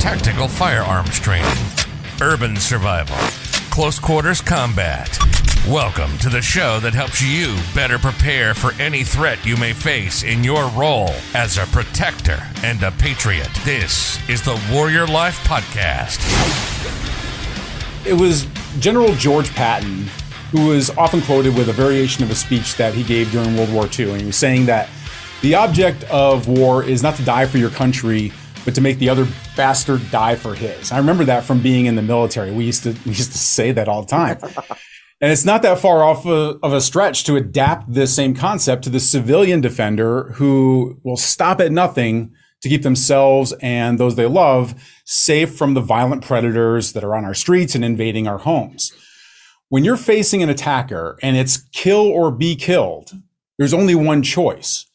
tactical firearms training, urban survival, close quarters combat. Welcome to the show that helps you better prepare for any threat you may face in your role as a protector and a patriot. This is the Warrior Life Podcast. It was General George Patton who was often quoted with a variation of a speech that he gave during World War II. And he was saying that the object of war is not to die for your country, but to make the other bastard die for his. I remember that from being in the military. We used to we used to say that all the time. and it's not that far off a, of a stretch to adapt this same concept to the civilian defender who will stop at nothing to keep themselves and those they love safe from the violent predators that are on our streets and invading our homes. When you're facing an attacker and it's kill or be killed, there's only one choice.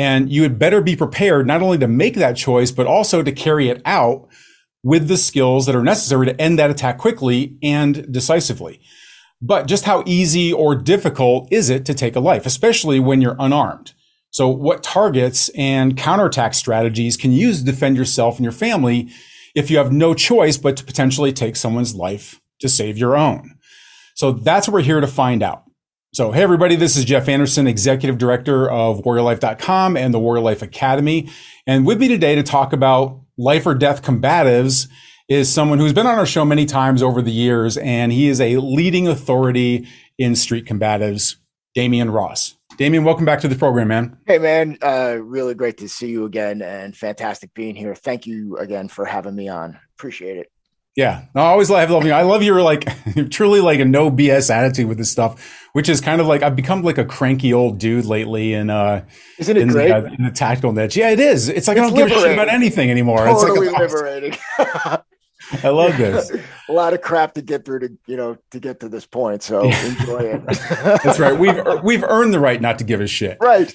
And you had better be prepared not only to make that choice, but also to carry it out with the skills that are necessary to end that attack quickly and decisively. But just how easy or difficult is it to take a life, especially when you're unarmed? So what targets and counterattack strategies can you use to defend yourself and your family if you have no choice but to potentially take someone's life to save your own? So that's what we're here to find out. So, hey, everybody, this is Jeff Anderson, Executive Director of WarriorLife.com and the Warrior Life Academy. And with me today to talk about life or death combatives is someone who's been on our show many times over the years, and he is a leading authority in street combatives, Damian Ross. Damian, welcome back to the program, man. Hey, man. Uh, really great to see you again and fantastic being here. Thank you again for having me on. Appreciate it. Yeah, no, I always love, you. I love your like truly like a no BS attitude with this stuff, which is kind of like I've become like a cranky old dude lately. And uh, isn't it in great the, in the tactical niche? Yeah, it is. It's like it's I don't liberating. give a shit about anything anymore. Totally it's like liberating. I love this. a lot of crap to get through to you know to get to this point. So enjoy it. That's right. We've we've earned the right not to give a shit. Right.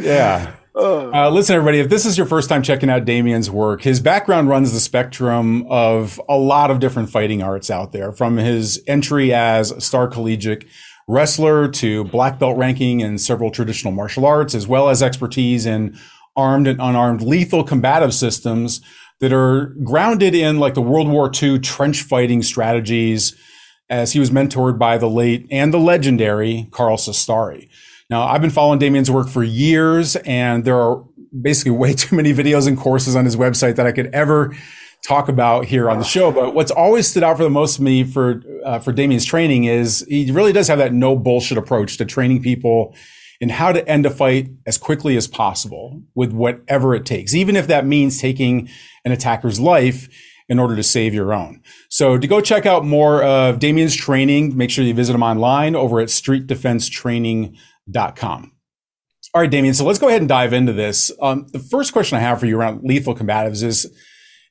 Yeah. Uh, listen, everybody, if this is your first time checking out Damian's work, his background runs the spectrum of a lot of different fighting arts out there, from his entry as a star collegiate wrestler to black belt ranking in several traditional martial arts, as well as expertise in armed and unarmed lethal combative systems that are grounded in like the World War II trench fighting strategies as he was mentored by the late and the legendary Carl Cestari. Now, I've been following Damian's work for years, and there are basically way too many videos and courses on his website that I could ever talk about here on the show. But what's always stood out for the most to me for uh, for Damian's training is he really does have that no bullshit approach to training people in how to end a fight as quickly as possible with whatever it takes, even if that means taking an attacker's life in order to save your own. So to go check out more of Damian's training, make sure you visit him online over at Street Defense Training com. All right, Damian. So let's go ahead and dive into this. Um, the first question I have for you around lethal combatives is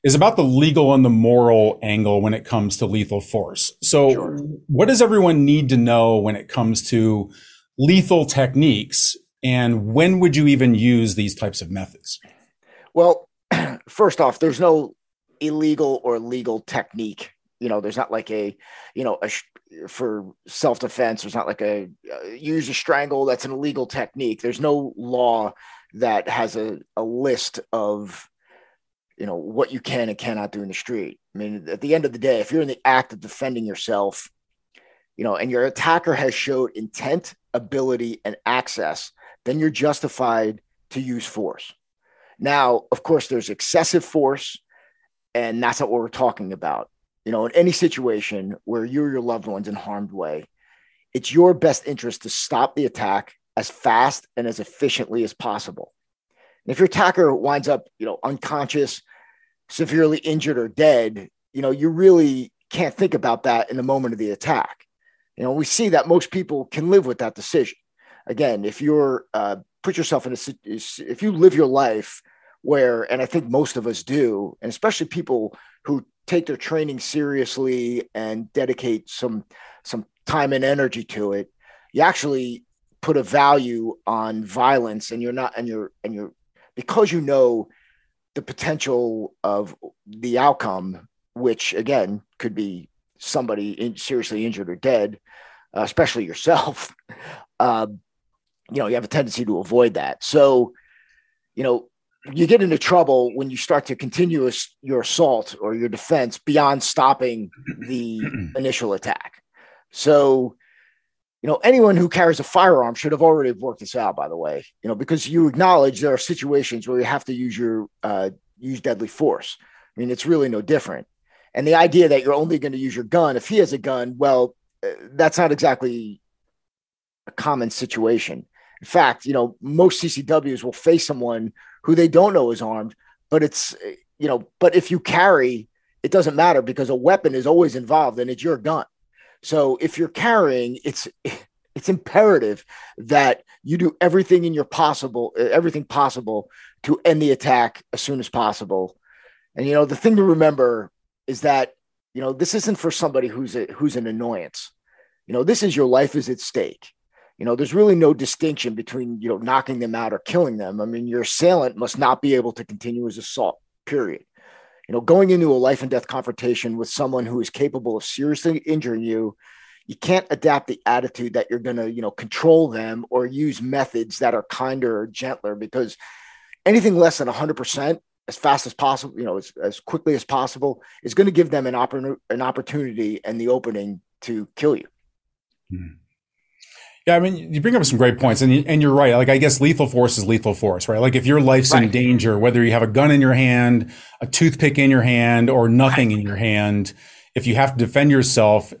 is about the legal and the moral angle when it comes to lethal force. So, sure. what does everyone need to know when it comes to lethal techniques, and when would you even use these types of methods? Well, first off, there's no illegal or legal technique. You know, there's not like a, you know, a, for self defense. There's not like a uh, use a strangle. That's an illegal technique. There's no law that has a, a list of you know what you can and cannot do in the street. I mean, at the end of the day, if you're in the act of defending yourself, you know, and your attacker has showed intent, ability, and access, then you're justified to use force. Now, of course, there's excessive force, and that's not what we're talking about you know, in any situation where you or your loved one's in harmed way, it's your best interest to stop the attack as fast and as efficiently as possible. And if your attacker winds up, you know, unconscious, severely injured or dead, you know, you really can't think about that in the moment of the attack. You know, we see that most people can live with that decision. Again, if you're uh, put yourself in a if you live your life where, and I think most of us do, and especially people who take their training seriously and dedicate some some time and energy to it you actually put a value on violence and you're not and you're and you're because you know the potential of the outcome which again could be somebody in, seriously injured or dead uh, especially yourself uh, you know you have a tendency to avoid that. So you know you get into trouble when you start to continue your assault or your defense beyond stopping the initial attack. So, you know, anyone who carries a firearm should have already worked this out, by the way, you know, because you acknowledge there are situations where you have to use your, uh, use deadly force. I mean, it's really no different. And the idea that you're only going to use your gun if he has a gun, well, uh, that's not exactly a common situation. In fact, you know, most CCWs will face someone who they don't know is armed, but it's, you know, but if you carry, it doesn't matter because a weapon is always involved and it's your gun. So if you're carrying, it's, it's imperative that you do everything in your possible, everything possible to end the attack as soon as possible. And, you know, the thing to remember is that, you know, this isn't for somebody who's a, who's an annoyance. You know, this is your life is at stake. You know, there's really no distinction between, you know, knocking them out or killing them. I mean, your assailant must not be able to continue his assault, period. You know, going into a life and death confrontation with someone who is capable of seriously injuring you, you can't adapt the attitude that you're going to, you know, control them or use methods that are kinder or gentler because anything less than 100% as fast as possible, you know, as, as quickly as possible is going to give them an, oppor- an opportunity and the opening to kill you. Hmm. Yeah, I mean, you bring up some great points, and you, and you're right. Like, I guess lethal force is lethal force, right? Like, if your life's right. in danger, whether you have a gun in your hand, a toothpick in your hand, or nothing in your hand, if you have to defend yourself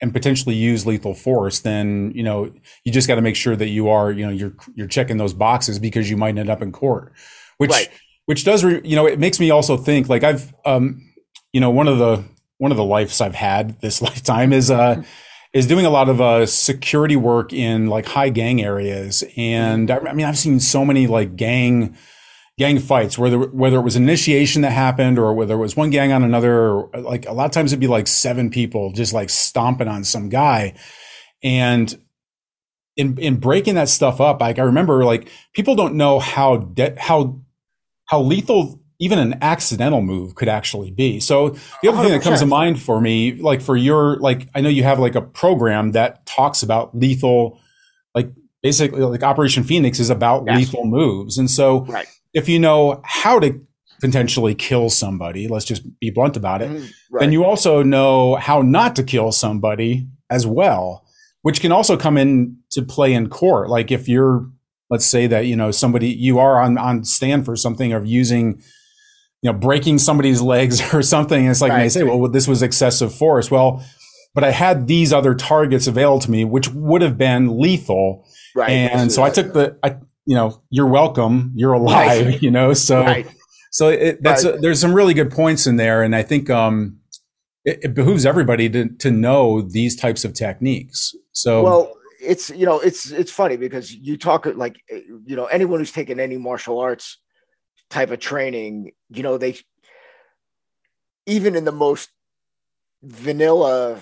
and potentially use lethal force, then you know you just got to make sure that you are, you know, you're you're checking those boxes because you might end up in court, which right. which does, re, you know, it makes me also think like I've, um, you know, one of the one of the lives I've had this lifetime is uh is doing a lot of uh, security work in like high gang areas. And I, mean, I've seen so many like gang gang fights, whether whether it was initiation that happened or whether it was one gang on another. Like a lot of times it'd be like seven people just like stomping on some guy, and in in breaking that stuff up, like I remember like people don't know how de- how how lethal even an accidental move could actually be. So the other 100%. thing that comes to mind for me, like for your, like, I know you have like a program that talks about lethal, like basically like Operation Phoenix is about yes. lethal moves. And so right. if you know how to potentially kill somebody, let's just be blunt about it, mm, right. then you also know how not to kill somebody as well, which can also come in to play in court. Like if you're, let's say that, you know, somebody, you are on, on stand for something of using, you know, breaking somebody's legs or something. it's like right. they say, well, this was excessive force. Well, but I had these other targets available to me, which would have been lethal. Right. And so I took the, I, you know, you're welcome. You're alive, right. you know? So, right. so it, that's, a, there's some really good points in there. And I think, um, it, it, behooves everybody to, to know these types of techniques. So, well, it's, you know, it's, it's funny because you talk like, you know, anyone who's taken any martial arts, type of training, you know, they even in the most vanilla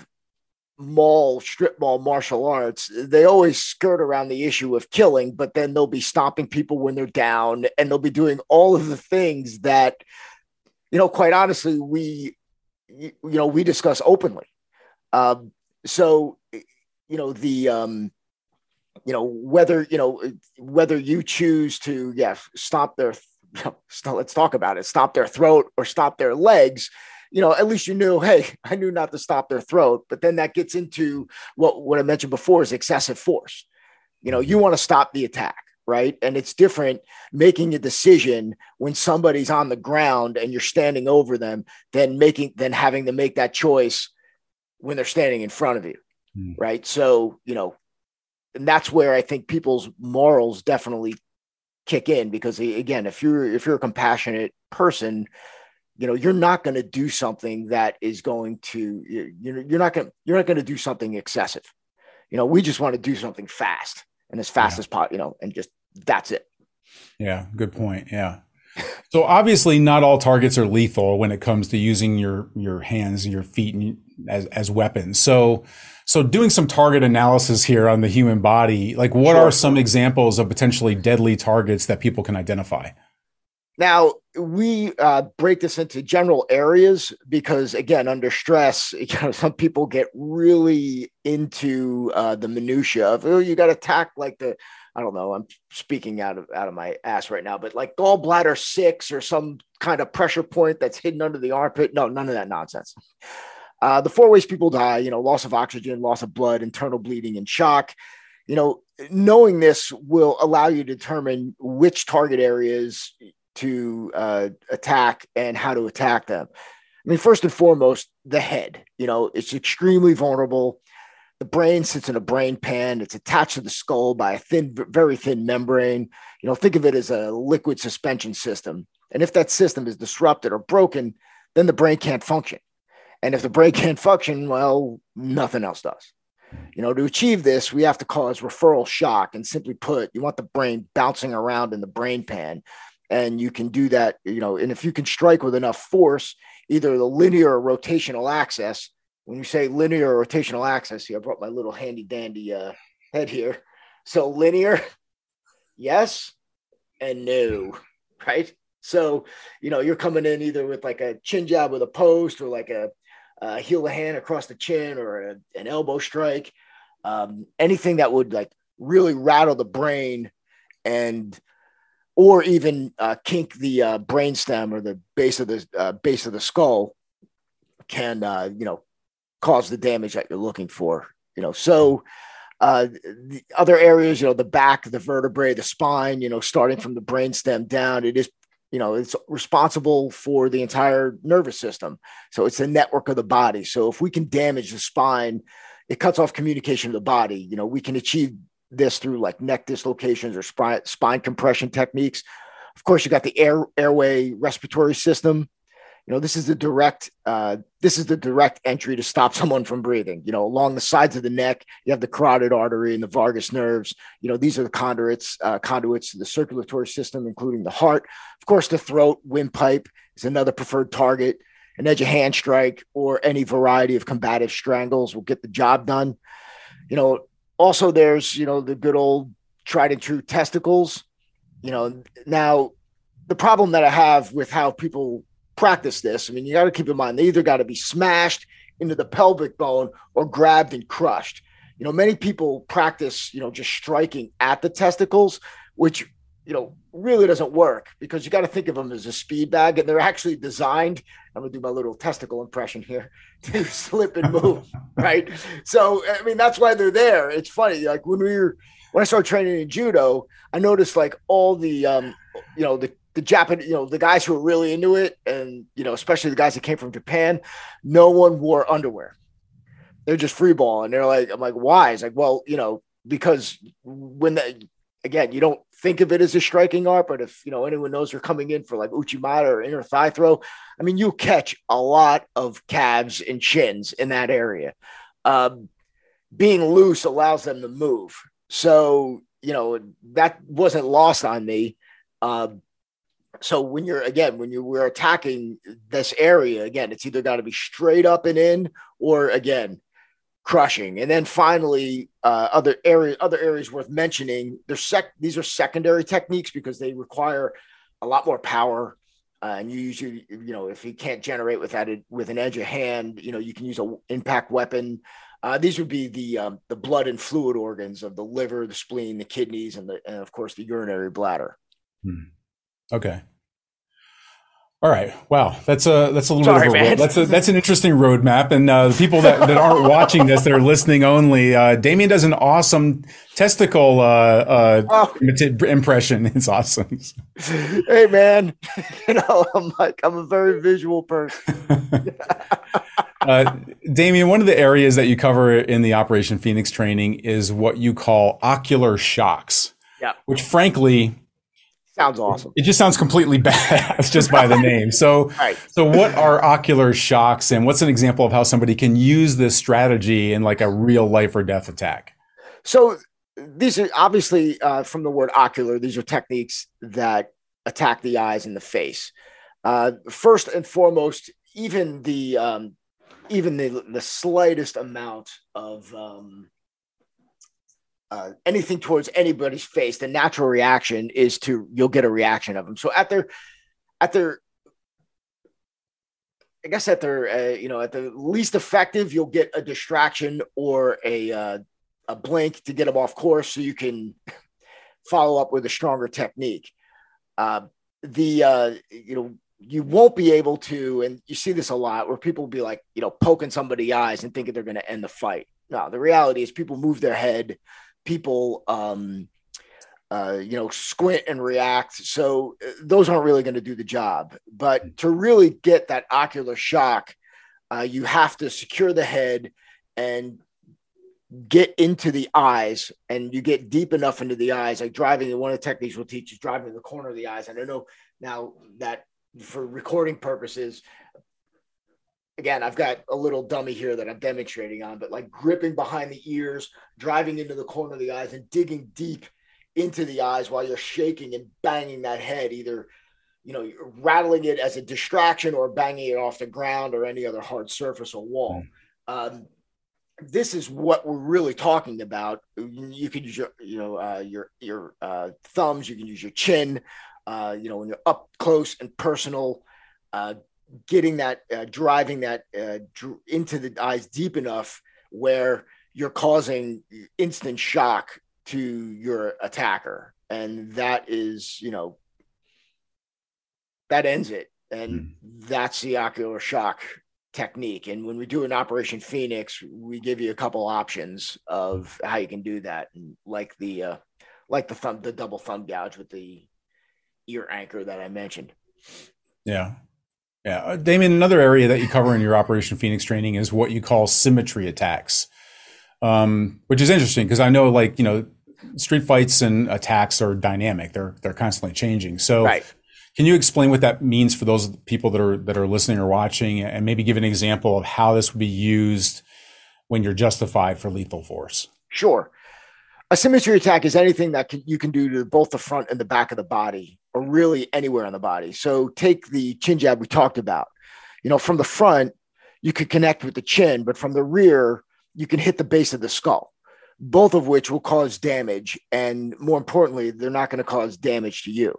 mall strip mall martial arts they always skirt around the issue of killing but then they'll be stopping people when they're down and they'll be doing all of the things that you know quite honestly we you know we discuss openly. Um so you know the um you know whether you know whether you choose to yeah stop their let's talk about it, stop their throat or stop their legs, you know, at least you knew, hey, I knew not to stop their throat. But then that gets into what, what I mentioned before is excessive force. You know, you want to stop the attack, right? And it's different making a decision when somebody's on the ground and you're standing over them than making than having to make that choice when they're standing in front of you. Mm. Right. So, you know, and that's where I think people's morals definitely kick in because again if you're if you're a compassionate person you know you're not going to do something that is going to you know you're not going to you're not going to do something excessive. You know we just want to do something fast and as fast yeah. as possible you know and just that's it. Yeah good point yeah. So obviously not all targets are lethal when it comes to using your your hands and your feet as as weapons. So so doing some target analysis here on the human body, like what sure. are some examples of potentially deadly targets that people can identify? Now we uh, break this into general areas because, again, under stress, you know, some people get really into uh, the minutia of oh, you got to attack like the I don't know. I'm speaking out of out of my ass right now, but like gallbladder six or some kind of pressure point that's hidden under the armpit. No, none of that nonsense. Uh, the four ways people die, you know, loss of oxygen, loss of blood, internal bleeding, and shock. You know, knowing this will allow you to determine which target areas to uh, attack and how to attack them. I mean, first and foremost, the head. You know, it's extremely vulnerable. The brain sits in a brain pan. It's attached to the skull by a thin, very thin membrane. You know, think of it as a liquid suspension system. And if that system is disrupted or broken, then the brain can't function. And if the brain can't function, well, nothing else does. You know, to achieve this, we have to cause cerebral shock. And simply put, you want the brain bouncing around in the brain pan. And you can do that, you know, and if you can strike with enough force, either the linear or rotational axis, when you say linear or rotational axis, see, I brought my little handy dandy uh, head here. So linear, yes and no, right? So, you know, you're coming in either with like a chin jab with a post or like a, a heel of hand across the chin or a, an elbow strike, um, anything that would like really rattle the brain and or even uh, kink the uh, brainstem or the base of the uh, base of the skull can uh, you know cause the damage that you're looking for. You know, so uh, the other areas, you know, the back, the vertebrae, the spine, you know, starting from the brainstem down, it is you know it's responsible for the entire nervous system so it's a network of the body so if we can damage the spine it cuts off communication of the body you know we can achieve this through like neck dislocations or spine, spine compression techniques. Of course, you got the air airway respiratory system. You know, this is the direct uh, this is the direct entry to stop someone from breathing. You know, along the sides of the neck, you have the carotid artery and the vagus nerves. You know, these are the conduits uh, conduits to the circulatory system, including the heart. Of course, the throat windpipe is another preferred target. An edge of hand strike or any variety of combative strangles will get the job done. You know, also there's you know the good old tried and true testicles you know now the problem that i have with how people practice this i mean you got to keep in mind they either got to be smashed into the pelvic bone or grabbed and crushed you know many people practice you know just striking at the testicles which you know, really doesn't work because you got to think of them as a speed bag and they're actually designed. I'm gonna do my little testicle impression here to slip and move, right? So, I mean, that's why they're there. It's funny. Like when we were, when I started training in judo, I noticed like all the, um, you know, the, the Japanese, you know, the guys who were really into it and, you know, especially the guys that came from Japan, no one wore underwear. They're just free ball. And they're like, I'm like, why? It's like, well, you know, because when the, again, you don't think of it as a striking art, but if you know anyone knows they're coming in for like Uchimata or inner thigh throw, I mean, you catch a lot of calves and chins in that area. Um, being loose allows them to move. So, you know, that wasn't lost on me. Um, so when you're again, when you were attacking this area, again, it's either got to be straight up and in, or again, crushing. And then finally, uh, other areas, other areas worth mentioning. They're sec- these are secondary techniques because they require a lot more power. Uh, and you usually, you know, if you can't generate without it with an edge of hand, you know, you can use a impact weapon. Uh, these would be the um, the blood and fluid organs of the liver, the spleen, the kidneys, and the and of course the urinary bladder. Hmm. Okay. All right. Wow. That's a that's a little Sorry, bit of a, that's a, that's an interesting roadmap. And uh, the people that, that aren't watching this, that are listening only, uh, Damian does an awesome testicle uh, uh, oh. impression. It's awesome. hey man, you know I'm like I'm a very visual person. uh, Damian, one of the areas that you cover in the Operation Phoenix training is what you call ocular shocks. Yeah. Which, frankly, Sounds awesome. It just sounds completely badass just by the name. So, right. so what are ocular shocks, and what's an example of how somebody can use this strategy in like a real life or death attack? So, these are obviously uh, from the word ocular. These are techniques that attack the eyes and the face. Uh, first and foremost, even the um, even the the slightest amount of um, uh, anything towards anybody's face, the natural reaction is to you'll get a reaction of them. So at their at their I guess at their uh, you know at the least effective, you'll get a distraction or a uh, a blink to get them off course, so you can follow up with a stronger technique. Uh, the uh, you know you won't be able to, and you see this a lot where people will be like, you know, poking somebody's eyes and thinking they're going to end the fight. No, the reality is people move their head, people, um, uh, you know, squint and react. So uh, those aren't really going to do the job. But to really get that ocular shock, uh, you have to secure the head and get into the eyes and you get deep enough into the eyes like driving one of the techniques we'll teach is driving the corner of the eyes and i know now that for recording purposes again i've got a little dummy here that i'm demonstrating on but like gripping behind the ears driving into the corner of the eyes and digging deep into the eyes while you're shaking and banging that head either you know rattling it as a distraction or banging it off the ground or any other hard surface or wall mm. um, this is what we're really talking about. You can use your, you know, uh, your your uh, thumbs. You can use your chin. Uh, you know, when you're up close and personal, uh, getting that, uh, driving that uh, dr- into the eyes deep enough where you're causing instant shock to your attacker, and that is, you know, that ends it, and mm. that's the ocular shock technique. And when we do an Operation Phoenix, we give you a couple options of how you can do that, and like the uh, like the thumb, the double thumb gouge with the ear anchor that I mentioned. Yeah. Yeah. Uh, Damian, another area that you cover in your Operation Phoenix training is what you call symmetry attacks, um, which is interesting because I know, like, you know, street fights and attacks are dynamic. They're they're constantly changing. So right. Can you explain what that means for those people that are that are listening or watching, and maybe give an example of how this would be used when you're justified for lethal force? Sure. A symmetry attack is anything that can, you can do to both the front and the back of the body, or really anywhere on the body. So take the chin jab we talked about. You know, from the front, you could connect with the chin, but from the rear, you can hit the base of the skull, both of which will cause damage. And more importantly, they're not going to cause damage to you.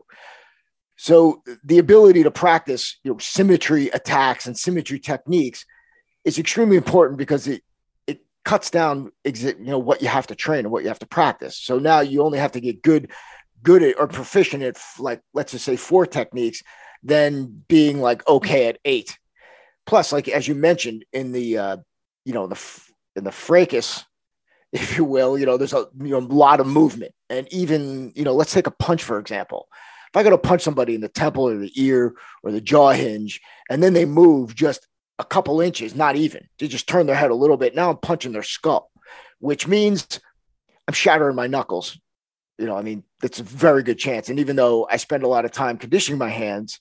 So the ability to practice you know, symmetry attacks and symmetry techniques is extremely important because it it cuts down you know what you have to train and what you have to practice. So now you only have to get good good at or proficient at like let's just say four techniques than being like okay at eight. Plus, like as you mentioned in the uh, you know the in the fracas, if you will, you know there's a you know a lot of movement and even you know let's take a punch for example if I go to punch somebody in the temple or the ear or the jaw hinge, and then they move just a couple inches, not even, they just turn their head a little bit. Now I'm punching their skull, which means I'm shattering my knuckles. You know, I mean, it's a very good chance. And even though I spend a lot of time conditioning my hands,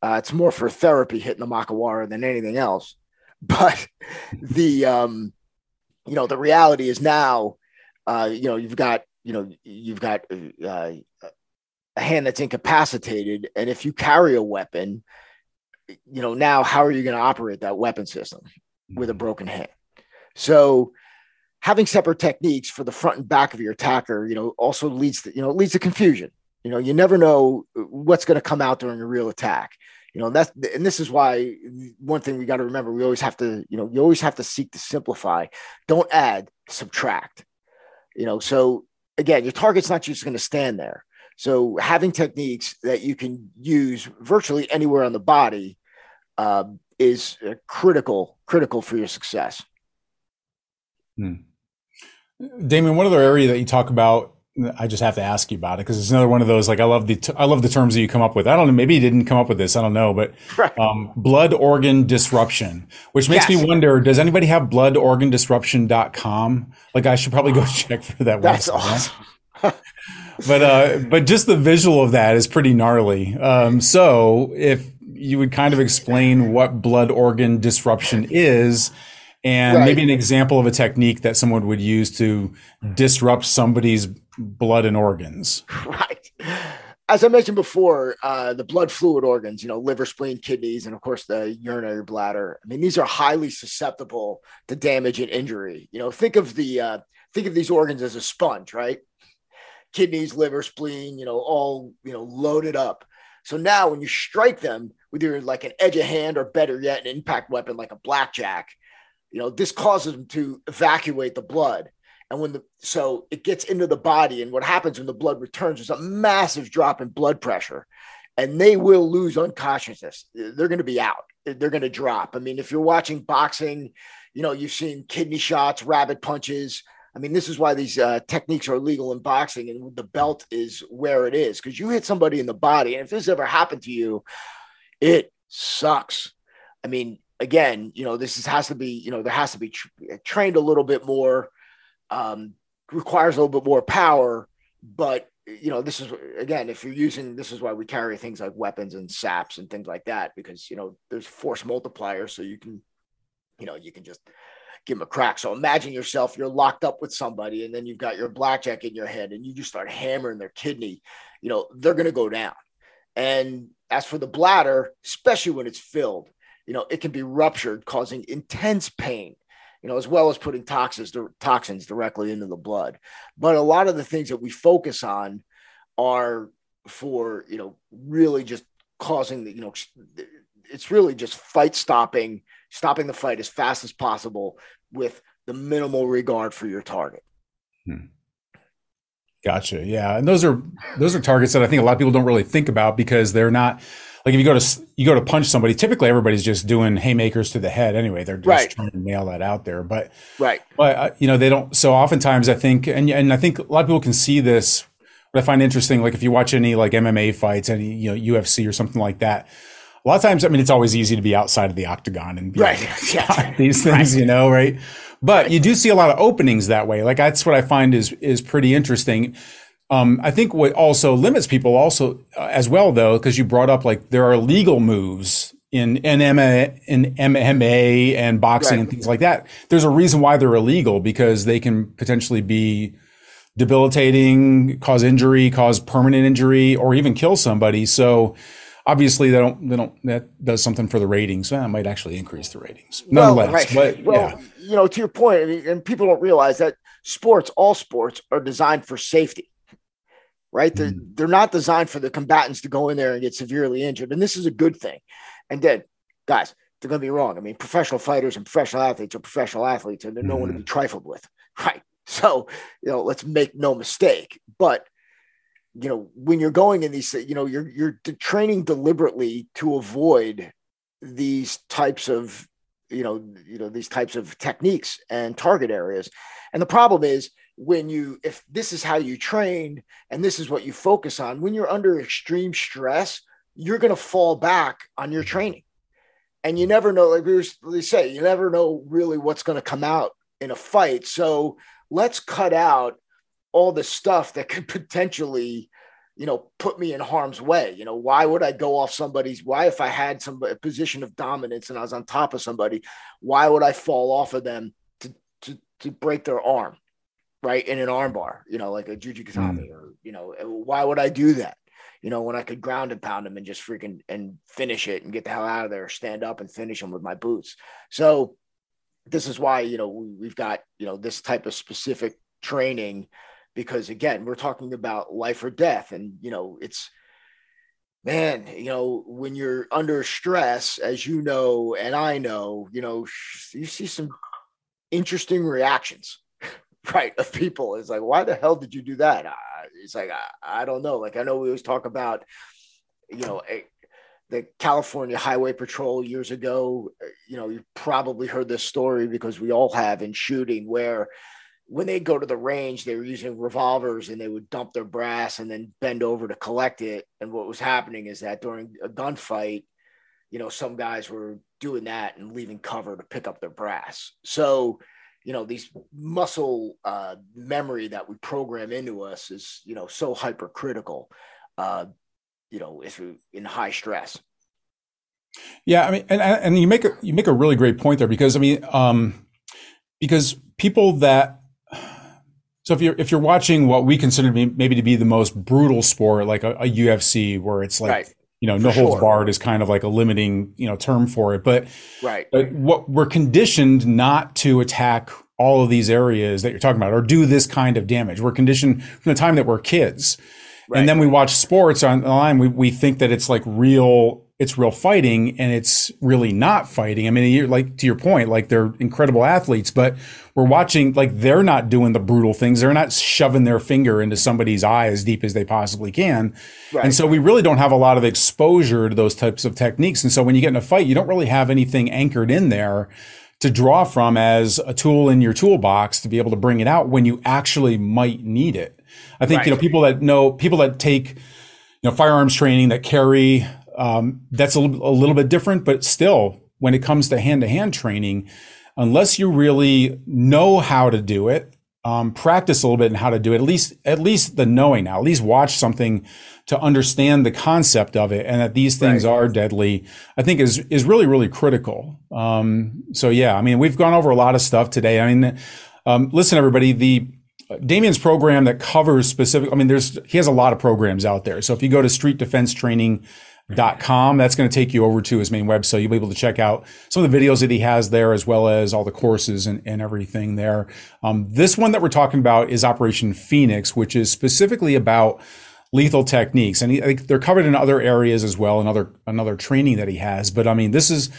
uh, it's more for therapy hitting the makiwara than anything else. But the, um, you know, the reality is now, uh, you know, you've got, you know, you've got uh, a hand that's incapacitated. And if you carry a weapon, you know, now how are you going to operate that weapon system with a mm-hmm. broken hand? So having separate techniques for the front and back of your attacker, you know, also leads to, you know, leads to confusion. You know, you never know what's going to come out during a real attack. You know, that's and this is why one thing we got to remember, we always have to, you know, you always have to seek to simplify. Don't add, subtract. You know, so again, your target's not just going to stand there. So having techniques that you can use virtually anywhere on the body uh, is critical, critical for your success. Hmm. Damian, one other area that you talk about, I just have to ask you about it because it's another one of those. Like I love the t- I love the terms that you come up with. I don't know, maybe you didn't come up with this. I don't know, but right. um, blood organ disruption, which makes yes. me wonder: Does anybody have bloodorgandisruption.com? Like I should probably go check for that. That's website. awesome. but uh, but just the visual of that is pretty gnarly. Um, so if you would kind of explain what blood organ disruption is, and right. maybe an example of a technique that someone would use to disrupt somebody's blood and organs. Right. As I mentioned before, uh, the blood fluid organs, you know, liver, spleen, kidneys, and of course the urinary bladder. I mean, these are highly susceptible to damage and injury. You know, think of the uh, think of these organs as a sponge, right? kidneys, liver, spleen, you know, all, you know, loaded up. So now when you strike them with your like an edge of hand or better yet, an impact weapon like a blackjack, you know, this causes them to evacuate the blood. And when the so it gets into the body, and what happens when the blood returns is a massive drop in blood pressure, and they will lose unconsciousness. They're going to be out. They're going to drop. I mean, if you're watching boxing, you know you've seen kidney shots, rabbit punches. I mean, this is why these uh, techniques are illegal in boxing, and the belt is where it is because you hit somebody in the body, and if this ever happened to you, it sucks. I mean, again, you know, this is, has to be, you know, there has to be tra- trained a little bit more um, requires a little bit more power, but you know, this is again, if you're using this is why we carry things like weapons and saps and things like that, because you know, there's force multipliers, so you can, you know, you can just give them a crack. So imagine yourself, you're locked up with somebody, and then you've got your blackjack in your head, and you just start hammering their kidney, you know, they're gonna go down. And as for the bladder, especially when it's filled, you know, it can be ruptured, causing intense pain you know, as well as putting toxins toxins directly into the blood. But a lot of the things that we focus on are for you know really just causing the you know it's really just fight stopping, stopping the fight as fast as possible with the minimal regard for your target. Hmm. Gotcha. Yeah, and those are those are targets that I think a lot of people don't really think about because they're not like if you go to you go to punch somebody, typically everybody's just doing haymakers to the head anyway. They're just right. trying to nail that out there. But right, but uh, you know they don't. So oftentimes I think, and and I think a lot of people can see this. What I find interesting, like if you watch any like MMA fights, any you know UFC or something like that, a lot of times, I mean, it's always easy to be outside of the octagon and be right. Like, these things, right. you know, right? But you do see a lot of openings that way. Like that's what I find is is pretty interesting. Um, I think what also limits people also uh, as well though, because you brought up like there are legal moves in MMA, in MMA and boxing right. and things like that. There's a reason why they're illegal because they can potentially be debilitating, cause injury, cause permanent injury, or even kill somebody. So obviously they don't they don't that does something for the ratings. That might actually increase the ratings. Nonetheless, well, right. but well, yeah. you know, to your point, and people don't realize that sports, all sports, are designed for safety right? They're, mm. they're not designed for the combatants to go in there and get severely injured. And this is a good thing. And then, guys, they're going to be wrong. I mean, professional fighters and professional athletes are professional athletes and they're mm. no one to be mm-hmm. trifled with, right? So, you know, let's make no mistake. But, you know, when you're going in these, you know, you're, you're training deliberately to avoid these types of, you know, you know, these types of techniques and target areas. And the problem is, when you if this is how you train and this is what you focus on when you're under extreme stress you're going to fall back on your training and you never know like we say you never know really what's going to come out in a fight so let's cut out all the stuff that could potentially you know put me in harm's way you know why would i go off somebody's why if i had some position of dominance and i was on top of somebody why would i fall off of them to to, to break their arm right in an armbar, you know, like a Juji Gatame, mm. or you know, why would I do that? You know, when I could ground and pound him and just freaking and finish it and get the hell out of there, stand up and finish him with my boots. So this is why you know we've got you know this type of specific training because again we're talking about life or death. And you know it's man you know when you're under stress as you know and i know you know you see some interesting reactions right of people. It's like why the hell did you do that? It's like I, I, don't know. Like i know we always talk about you know a, the california highway patrol years ago. Eh, you know you probably heard this story because we all have in shooting where when they go to the range they were using revolvers and they would dump their brass and then bend over to collect it. And what was happening is that during a gunfight you know some guys were doing that and leaving cover to pick up their brass. So you know these muscle uh, memory that we program into us is you know so hypercritical uh, you know if we in high stress. Yeah i mean and, and you make a you make a really great point there because i mean um because people that so if you're if you're watching what we consider to be maybe to be the most brutal sport like a, a ufc where it's like right you know, no holds barred is kind of like a limiting, you know, term for it. But right. But what we're conditioned not to attack all of these areas that you're talking about or do this kind of damage. We're conditioned from the time that we're kids. Right. And then we watch sports online. We, we think that it's like real it's real fighting and it's really not fighting. I mean, you're like to your point, like they're incredible athletes, but we're watching like they're not doing the brutal things. They're not shoving their finger into somebody's eye as deep as they possibly can. Right. And so we really don't have a lot of exposure to those types of techniques. And so when you get in a fight, you don't really have anything anchored in there to draw from as a tool in your toolbox to be able to bring it out when you actually might need it. I think, right. you know, people that know, people that take, you know, firearms training that carry um, that's a, a little bit different, but still, when it comes to hand to hand training, unless you really know how to do it, um, practice a little bit in how to do it, at least at least the knowing now, at least watch something to understand the concept of it and that these things right. are deadly, I think is is really really critical. Um, so yeah, I mean we've gone over a lot of stuff today. I mean, um, listen everybody, the Damian's program that covers specific. I mean, there's he has a lot of programs out there. So if you go to Street Defense Training dot com. That's going to take you over to his main website. You'll be able to check out some of the videos that he has there, as well as all the courses and, and everything there. Um, this one that we're talking about is Operation Phoenix, which is specifically about lethal techniques, and he, they're covered in other areas as well, and other another training that he has. But I mean, this is,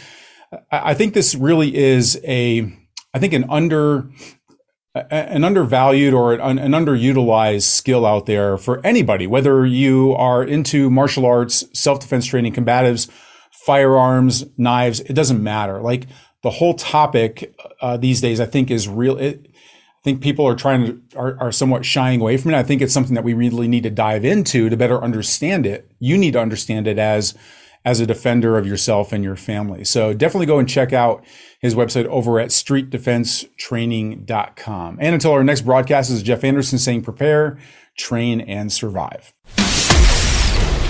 I think this really is a, I think an under an undervalued or an, an, underutilized skill out there for anybody, whether you are into martial arts, self defense training, combatives, firearms, knives, it doesn't matter. Like the whole topic uh, these days, I think is real. It, I think people are trying to are, are somewhat shying away from it. I think it's something that we really need to dive into to better understand it. You need to understand it as as a defender of yourself and your family. So definitely go and check out his website over at streetdefensetraining.com. And until our next broadcast is Jeff Anderson saying prepare, train, and survive.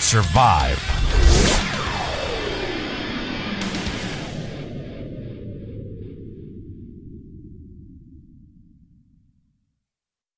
survive.